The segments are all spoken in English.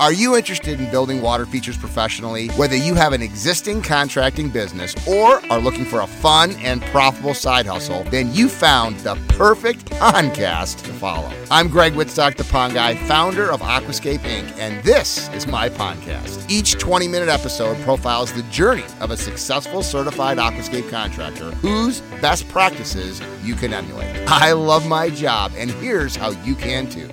Are you interested in building water features professionally? Whether you have an existing contracting business or are looking for a fun and profitable side hustle, then you found the perfect podcast to follow. I'm Greg Wittstock, the Pond Guy, founder of Aquascape Inc., and this is my podcast. Each 20 minute episode profiles the journey of a successful certified aquascape contractor whose best practices you can emulate. I love my job, and here's how you can too.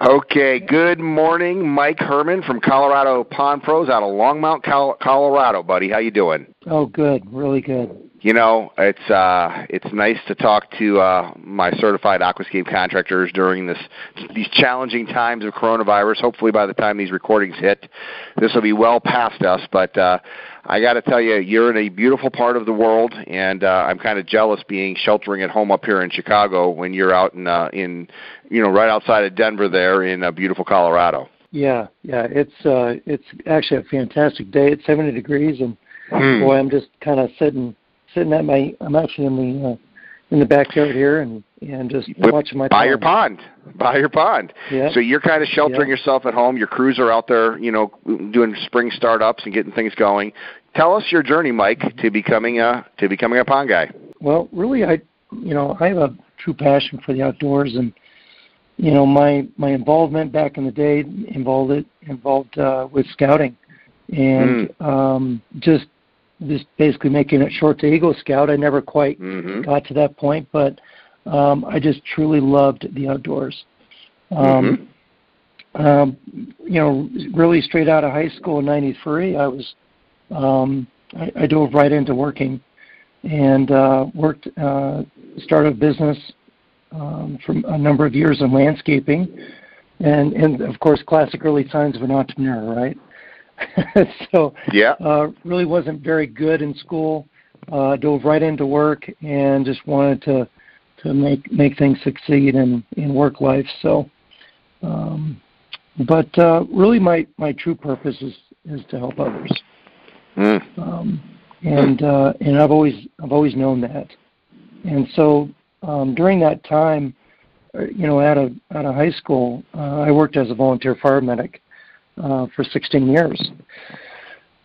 Okay, good morning, Mike Herman from Colorado Pond Pros out of Longmont, Colorado, buddy. How you doing? Oh, good, really good. You know, it's uh, it's nice to talk to uh, my certified aquascape contractors during this these challenging times of coronavirus. Hopefully, by the time these recordings hit, this will be well past us. But uh, I got to tell you, you're in a beautiful part of the world, and uh, I'm kind of jealous being sheltering at home up here in Chicago when you're out in uh, in you know right outside of Denver there in uh, beautiful Colorado. Yeah, yeah, it's uh, it's actually a fantastic day. It's 70 degrees, and hmm. boy, I'm just kind of sitting sitting at my. I'm actually in the uh, in the backyard here, and and just With, watching my by pond. your pond, by your pond. Yeah. So you're kind of sheltering yeah. yourself at home. Your crews are out there, you know, doing spring startups and getting things going. Tell us your journey, Mike, to becoming a to becoming a pond guy. Well, really, I you know I have a true passion for the outdoors, and you know my my involvement back in the day involved it involved uh, with scouting, and mm. um, just just basically making it short to Eagle Scout. I never quite mm-hmm. got to that point, but um, I just truly loved the outdoors. Um, mm-hmm. um, you know, really straight out of high school in '93, I was um, I, I dove right into working and uh, worked uh, started a business um, for a number of years in landscaping, and and of course, classic early signs of an entrepreneur, right? so yeah, uh, really wasn't very good in school. Uh, dove right into work and just wanted to to make make things succeed in in work life. So, um, but uh, really, my my true purpose is is to help others. Mm. Um, and uh, and I've always I've always known that. And so um, during that time, uh, you know, out of out of high school, uh, I worked as a volunteer fire medic uh, for 16 years.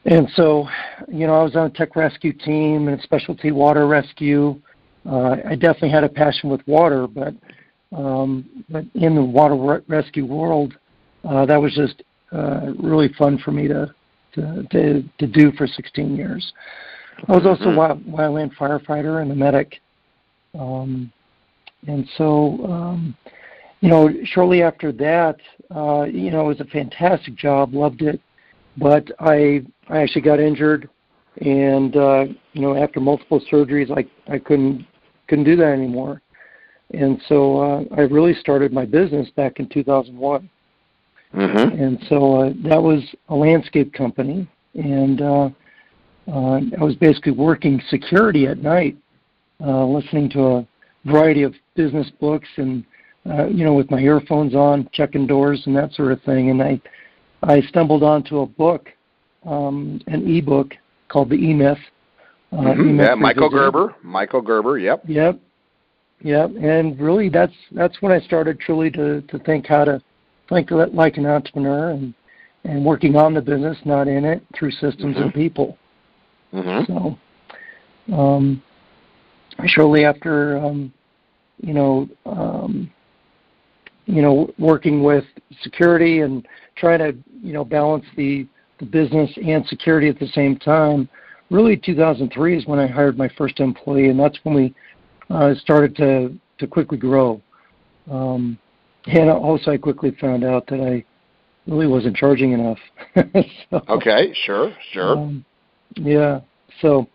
And so, you know, I was on a tech rescue team and specialty water rescue. Uh, I definitely had a passion with water, but um, but in the water re- rescue world, uh, that was just uh, really fun for me to, to to to do for 16 years. I was also mm-hmm. a wildland firefighter and a medic, um, and so um, you know, shortly after that, uh, you know, it was a fantastic job, loved it, but I I actually got injured, and uh, you know, after multiple surgeries, I I couldn't couldn't do that anymore, and so uh, I really started my business back in 2001, mm-hmm. and so uh, that was a landscape company, and uh, uh, I was basically working security at night, uh, listening to a variety of business books and uh, you know, with my earphones on, checking doors and that sort of thing. And I, I stumbled onto a book, um, an ebook called The E Myth. Uh, mm-hmm. Yeah, Michael Gerber. Michael Gerber. Yep. Yep. Yep. And really, that's that's when I started truly to to think how to think like an entrepreneur and and working on the business, not in it, through systems mm-hmm. and people. Mm-hmm. So, um, shortly after, um, you know, um, you know, working with security and trying to, you know, balance the, the business and security at the same time. Really, 2003 is when I hired my first employee, and that's when we uh, started to, to quickly grow. Um, and also, I quickly found out that I really wasn't charging enough. so, okay, sure, sure. Um, yeah. So,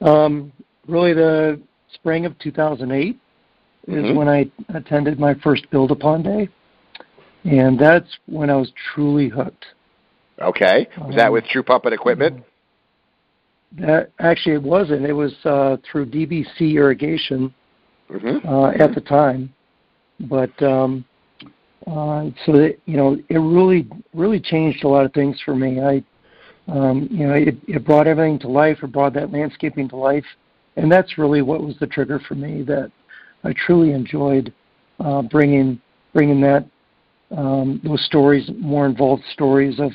um, really, the spring of 2008, is mm-hmm. when I attended my first Build a Pond Day, and that's when I was truly hooked. Okay, was um, that with True Pump and Equipment? That actually it wasn't. It was uh, through DBC Irrigation mm-hmm. uh, at the time, but um, uh, so that, you know it really really changed a lot of things for me. I um, you know it, it brought everything to life. It brought that landscaping to life, and that's really what was the trigger for me that I truly enjoyed uh, bringing bringing that um, those stories, more involved stories of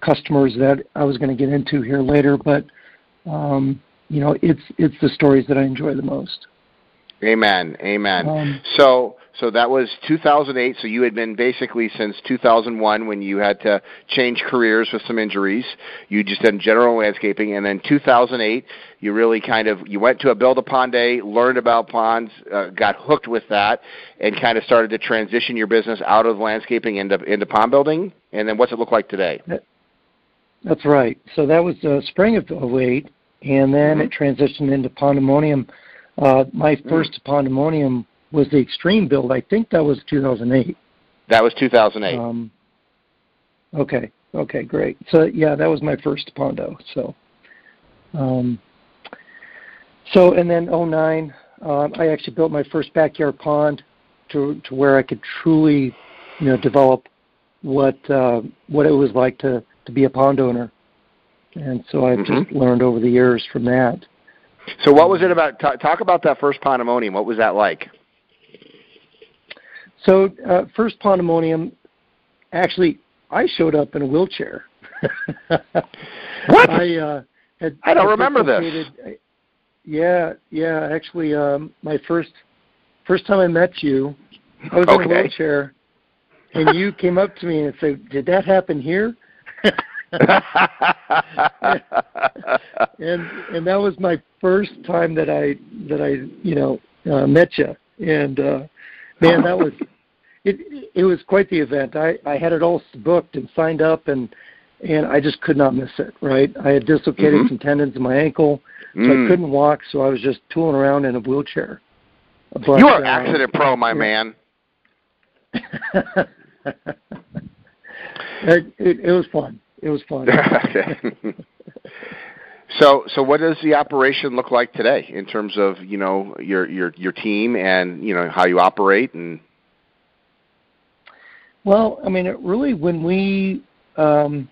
customers that I was going to get into here later. But um, you know, it's it's the stories that I enjoy the most. Amen. Amen. Um, so so that was 2008. So you had been basically since 2001 when you had to change careers with some injuries. You just did general landscaping, and then 2008 you really kind of you went to a build a pond day, learned about ponds, uh, got hooked with that, and kind of started to transition your business out of landscaping into into pond building. And then what's it look like today? That's right. So that was uh, spring of 08, and then mm-hmm. it transitioned into Pondemonium. Uh, my mm. first mm. Pondemonium was the extreme build. I think that was 2008. That was 2008. Um, okay. Okay. Great. So yeah, that was my first Pondo. So, um, so and then 09, um, I actually built my first backyard pond to to where I could truly, you know, develop what uh, what it was like to to be a pond owner. And so I've mm-hmm. just learned over the years from that. So what was it about? T- talk about that first Pondemonium. What was that like? So uh, first Pondemonium, actually, I showed up in a wheelchair. what? I uh, had. I don't remember this. Yeah, yeah. Actually, um, my first first time I met you, I was okay. in a wheelchair, and you came up to me and said, "Did that happen here?" and and that was my first time that I that I you know uh, met you, and uh, man, that was it. It was quite the event. I I had it all booked and signed up, and and I just could not miss it. Right, I had dislocated mm-hmm. some tendons in my ankle, so mm. I couldn't walk. So I was just tooling around in a wheelchair. But, you are uh, accident pro, my yeah. man. it, it, it was fun. It was fun. okay. So, so what does the operation look like today in terms of you know your your your team and you know how you operate and? Well, I mean, it really when we, um,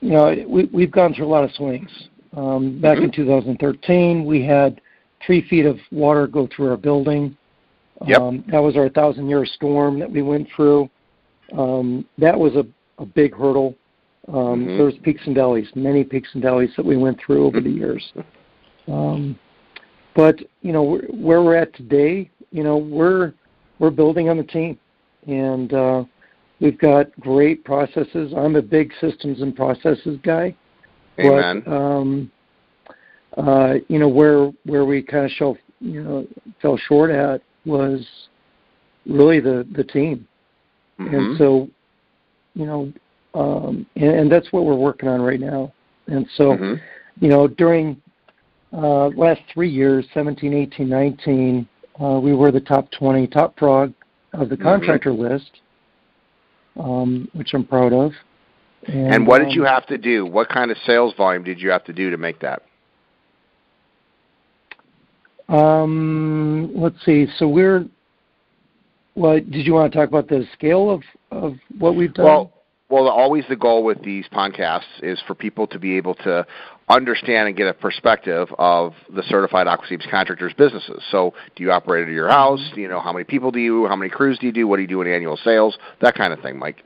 you know, we we've gone through a lot of swings. Um, back mm-hmm. in 2013, we had three feet of water go through our building. Yep. Um, that was our thousand year storm that we went through. Um, that was a, a big hurdle. Um, mm-hmm. There's peaks and valleys, many peaks and valleys that we went through over the years. Um, but you know where we're at today, you know we're we're building on the team, and uh, we've got great processes. I'm a big systems and processes guy. Amen. But, um, uh, you know where where we kind of fell you know fell short at was really the the team, mm-hmm. and so you know um, and, and, that's what we're working on right now. And so, mm-hmm. you know, during uh, last three years, 17, 18, 19, uh, we were the top 20, top frog of the mm-hmm. contractor list, um, which I'm proud of. And, and what um, did you have to do? What kind of sales volume did you have to do to make that? Um, let's see. So we're. Well, did you want to talk about the scale of of what we've done? Well, well, always the goal with these podcasts is for people to be able to understand and get a perspective of the certified aquascapes contractors' businesses. So, do you operate at your house? You know, how many people do you? How many crews do you do? What do you do in annual sales? That kind of thing, Mike.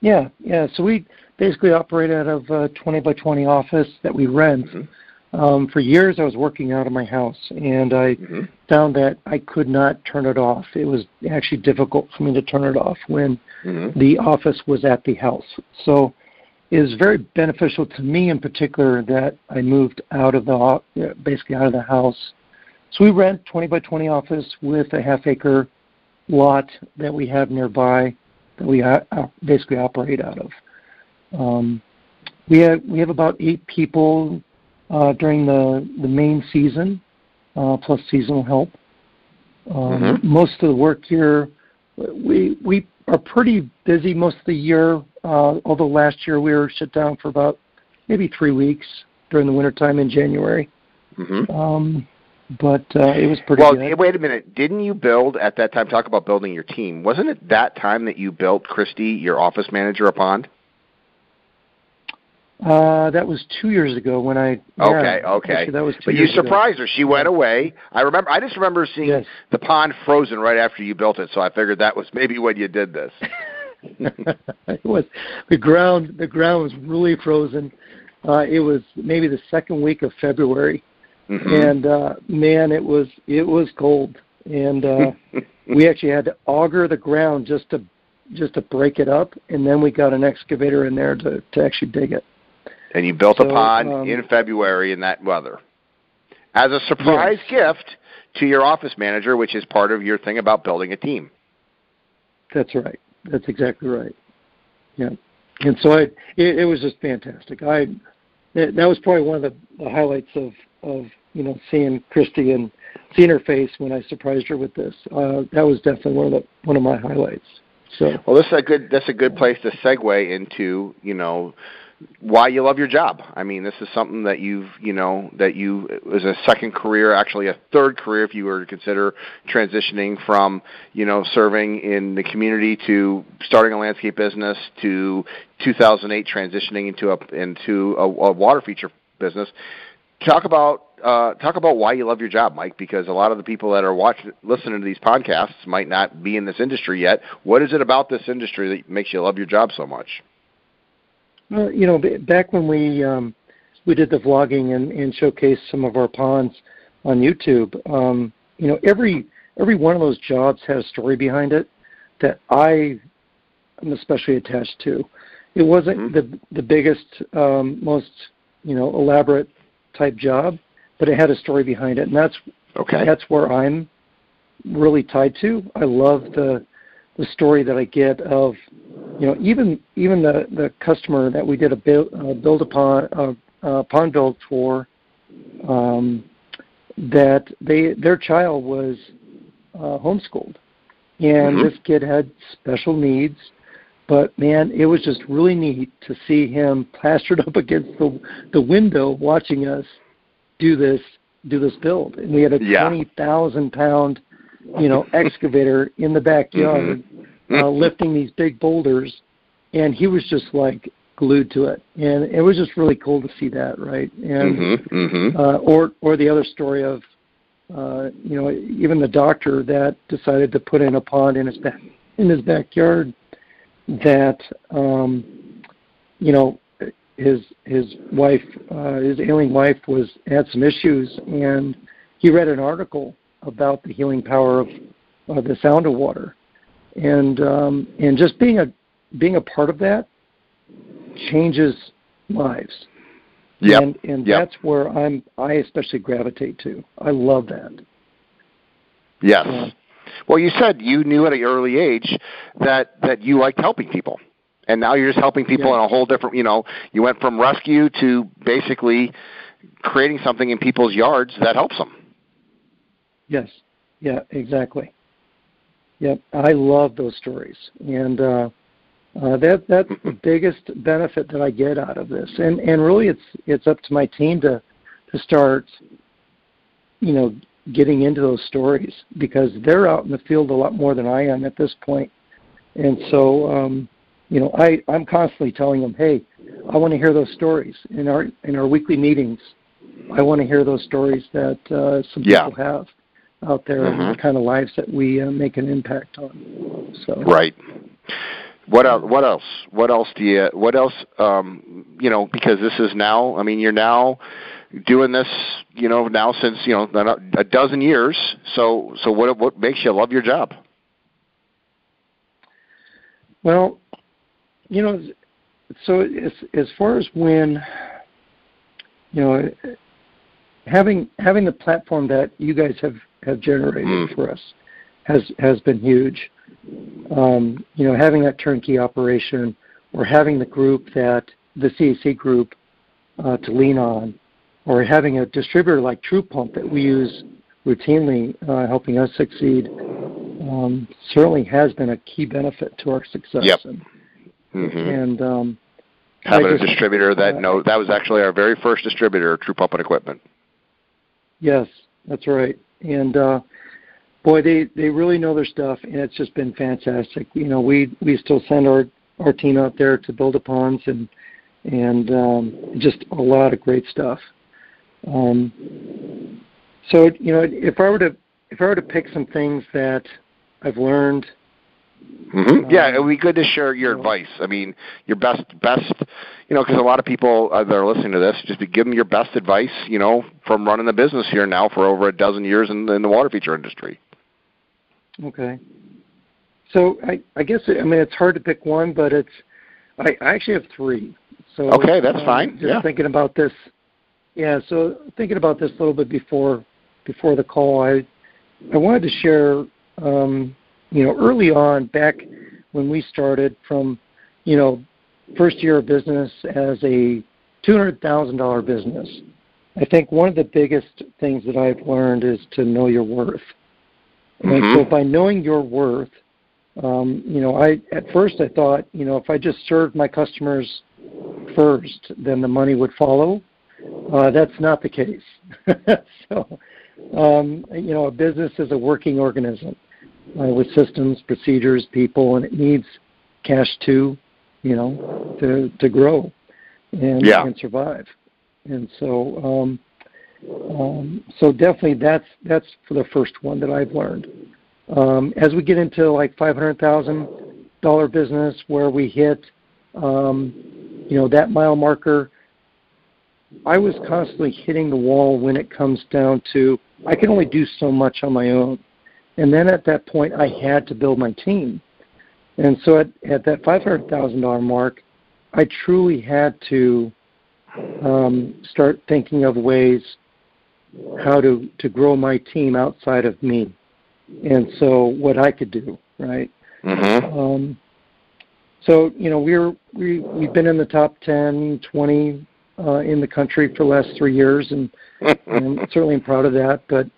Yeah, yeah. So we basically operate out of a 20 by 20 office that we rent. Mm-hmm. Um, for years, I was working out of my house, and I mm-hmm. found that I could not turn it off. It was actually difficult for me to turn it off when mm-hmm. the office was at the house. So it was very beneficial to me in particular that I moved out of the basically out of the house. So we rent 20 by 20 office with a half acre lot that we have nearby that we basically operate out of. Um, we have we have about eight people uh, during the, the main season, uh, plus seasonal help. Um, mm-hmm. Most of the work here, we we are pretty busy most of the year. Uh, although last year we were shut down for about maybe three weeks during the wintertime in January. Mm-hmm. Um, but uh, it was pretty well, good. wait a minute. Didn't you build at that time? Talk about building your team. Wasn't it that time that you built Christy, your office manager, a pond? Uh, that was two years ago when I. Okay, yeah, okay. That was two but you surprised ago. her. She went away. I remember. I just remember seeing Yes. the pond frozen right after you built it. So I figured that was maybe when you did this. it was the ground. The ground was really frozen. Uh, it was maybe the second week of February, Mhm. and uh, man, it was it was cold, and uh, we actually had to auger the ground just to just to break it up, and then we got an excavator in there to to actually dig it. And you built a So, pond um, in February in that weather as a surprise gift to your office manager, which is part of your thing about building a team. That's right. That's exactly right. Yeah, and so I it, it was just fantastic. I that, that was probably one of the, the highlights of of you know seeing Christy and seeing her face when I surprised her with this. Uh, that was definitely one of the one of my highlights. So Well, this is a good. That's a good place to segue into you know why you love your job. I mean, this is something that you've you know that you was a second career, actually a third career if you were to consider transitioning from you know serving in the community to starting a landscape business to 2008 transitioning into a into a, a water feature business. Talk about uh, talk about why you love your job, Mike, because a lot of the people that are watching, listening to these podcasts might not be in this industry yet. What is it about this industry that makes you love your job so much? You know, back when we um, we did the vlogging and, and showcased some of our ponds on YouTube, um, you know, every every one of those jobs had a story behind it that I am especially attached to. It wasn't Mhm. the the biggest, um, most you know, elaborate type job, but it had a story behind it, and that's Okay. that's where I'm really tied to. I love the the story that I get of you know even even the the customer that we did a build uh, build upon uh, uh, pond build for um, that they their child was uh, homeschooled and Mhm. this kid had special needs but man it was just really neat to see him plastered up against the the window watching us do this do this build and we had a Yeah. twenty thousand pound you know excavator in the backyard Mhm. Uh, lifting these big boulders, and he was just like glued to it, and it was just really cool to see that, right? And Mhm. Mhm. uh, or or the other story of uh, you know even the doctor that decided to put in a pond in his back in his backyard that um, you know his his wife uh, his ailing wife was had some issues and he read an article about the healing power of uh, the sound of water and um, and just being a being a part of that changes lives Yep. and and Yep. that's where I'm I especially gravitate to. I love that. Yes. Yeah. Well, you said you knew at an early age that that you liked helping people, and now you're just helping people Yeah. in a whole different. You know, you went from rescue to basically creating something in people's yards that helps them. Yes. Yeah, exactly. Yep. I love those stories. And uh uh that that's the biggest benefit that I get out of this. And and really it's it's up to my team to to start you know getting into those stories because they're out in the field a lot more than I am at this point. And so um you know, I I'm constantly telling them, "Hey, I want to hear those stories in our in our weekly meetings. I want to hear those stories that uh, some Yeah. people have out there and Mhm. the kind of lives that we uh, make an impact on." So Right. What else? What else? What else do you? What else? Um, you know, because this is now. I mean, you're now doing this. You know, now since you know a dozen years. So, so what? What makes you love your job? Well, you know, so as as far as when, you know, having having the platform that you guys have have generated Mm. for us has has been huge. Um, you know, having that turnkey operation or having the group that the CAC group uh, to lean on, or having a distributor like True Pump that we use routinely, uh, helping us succeed, um, certainly has been a key benefit to our success. Yep. And, Mm-hmm. and um, Having I a just- distributor that uh, no, that was actually our very first distributor, True Pump and Equipment. Yes, that's right. And uh, boy, they they really know their stuff, and it's just been fantastic. You know, we we still send our our team out there to build ponds, and and um, just a lot of great stuff. Um, so you know, if I were to if I were to pick some things that I've learned. Mm-hmm. Yeah, it would be good to share your advice. I mean, your best, best, you know, because a lot of people uh, that are listening to this, just to give them your best advice, you know, from running the business here now for over a dozen years in, in the water feature industry. Okay. So I, I guess I mean it's hard to pick one, but it's I, I actually have three. So okay, that's um, fine. Just yeah. thinking about this, yeah. So thinking about this a little bit before before the call, I I wanted to share, um, you know, early on back when we started from, you know, first year of business as a two hundred thousand dollar business. I think one of the biggest things that I've learned is to know your worth. Mm-hmm. And so by knowing your worth, um, you know, I at first I thought, you know, if I just served my customers first, then the money would follow. Uh, that's not the case. so, um, you know, a business is a working organism with systems, procedures, people, and it needs cash too, you know, to to grow and yeah. and survive. And so, um, um, so definitely that's that's for the first one that I've learned. Um, as we get into like five hundred thousand dollar business where we hit, um, you know, that mile marker, I was constantly hitting the wall when it comes down to I can only do so much on my own, and then at that point I had to build my team, and so at, at that five hundred thousand dollar mark, I truly had to um, start thinking of ways how to to grow my team outside of me and so what I could do, right? Mm-hmm. Um, so you know we're we we've been in the top 10, 20 uh, in the country for the last three years, and, and certainly I'm proud of that. But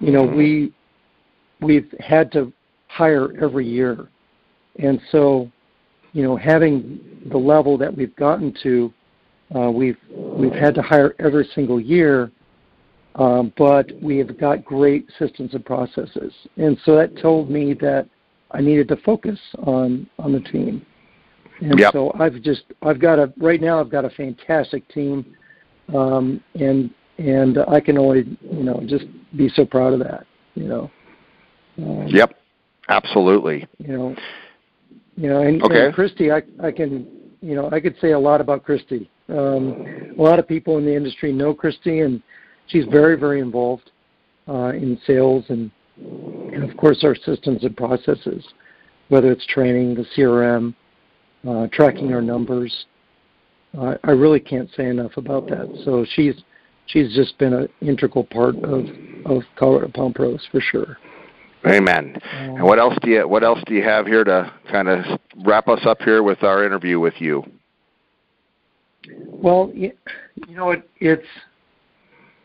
you know we we've had to hire every year, and so you know having the level that we've gotten to, uh, we've we've had to hire every single year um, but we have got great systems and processes. And so that told me that I needed to focus on on the team. And yep. so I've just I've got a right now I've got a fantastic team, um, and and I can only you know just be so proud of that. You know. Um, yep. Absolutely. You know. You know, and, okay. and Christy, I I can you know I could say a lot about Christy. Um, a lot of people in the industry know Christy and she's very, very involved uh, in sales and, and, of course, our systems and processes, whether it's training, the CRM, uh, tracking our numbers. Uh, I really can't say enough about that. So she's she's just been an integral part of of Colorado Pond Pros for sure. Amen. And what else do you what else do you have here to kind of wrap us up here with our interview with you? Well, you, you know it, it's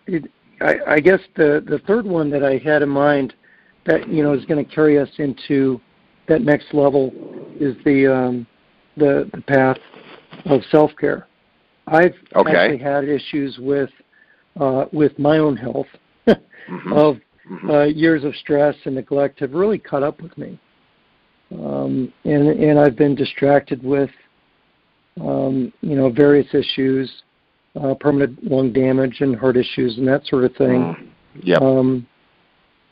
it, I, I guess the the third one that I had in mind that you know is going to carry us into that next level is the um, the the path of self care. I've okay. actually had issues with uh, with my own health mm-hmm. of mm-hmm. Uh, years of stress and neglect have really caught up with me, um, and and I've been distracted with um, you know various issues uh, permanent lung damage and heart issues and that sort of thing. Mm. Yeah. Um,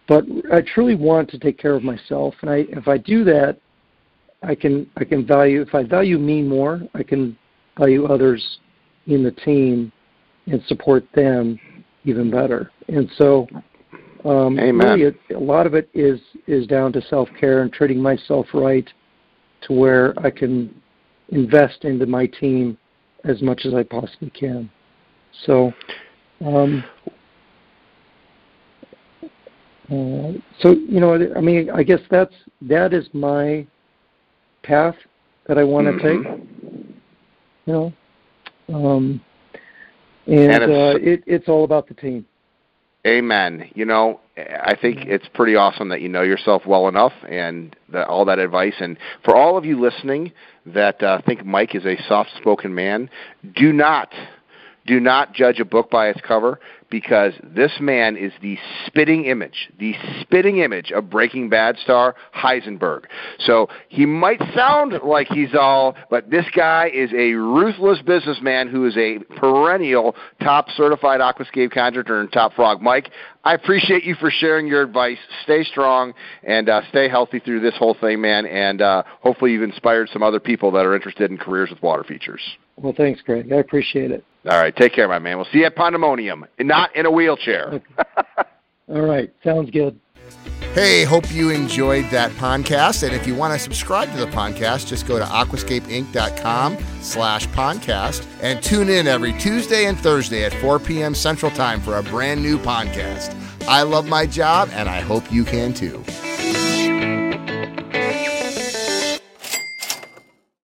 but I truly want to take care of myself, and I, if I do that, I can I can value if I value me more, I can value others in the team and support them even better. And so, um, Amen. really, it, a lot of it is is down to self care and treating myself right, to where I can invest into my team as much as I possibly can. So, um, uh, so you know, I mean, I guess that's that is my path that I want to mm-hmm. take. You know, um, and, and uh, it, it's all about the team. Amen. You know, I think it's pretty awesome that you know yourself well enough and that all that advice. And for all of you listening that uh, think Mike is a soft-spoken man, do not do not judge a book by its cover. Because this man is the spitting image, the spitting image of Breaking Bad star Heisenberg. So he might sound like he's all, but this guy is a ruthless businessman who is a perennial top certified aquascape contractor and top frog. Mike, I appreciate you for sharing your advice. Stay strong and uh, stay healthy through this whole thing, man. And uh, hopefully, you've inspired some other people that are interested in careers with water features. Well, thanks, Greg. I appreciate it. All right, take care, my man. We'll see you at Pondemonium, not in a wheelchair. All right, sounds good. Hey, hope you enjoyed that podcast. And if you want to subscribe to the podcast, just go to aquascapeinc.com slash podcast and tune in every Tuesday and Thursday at 4 p.m. Central Time for a brand new podcast. I love my job, and I hope you can too.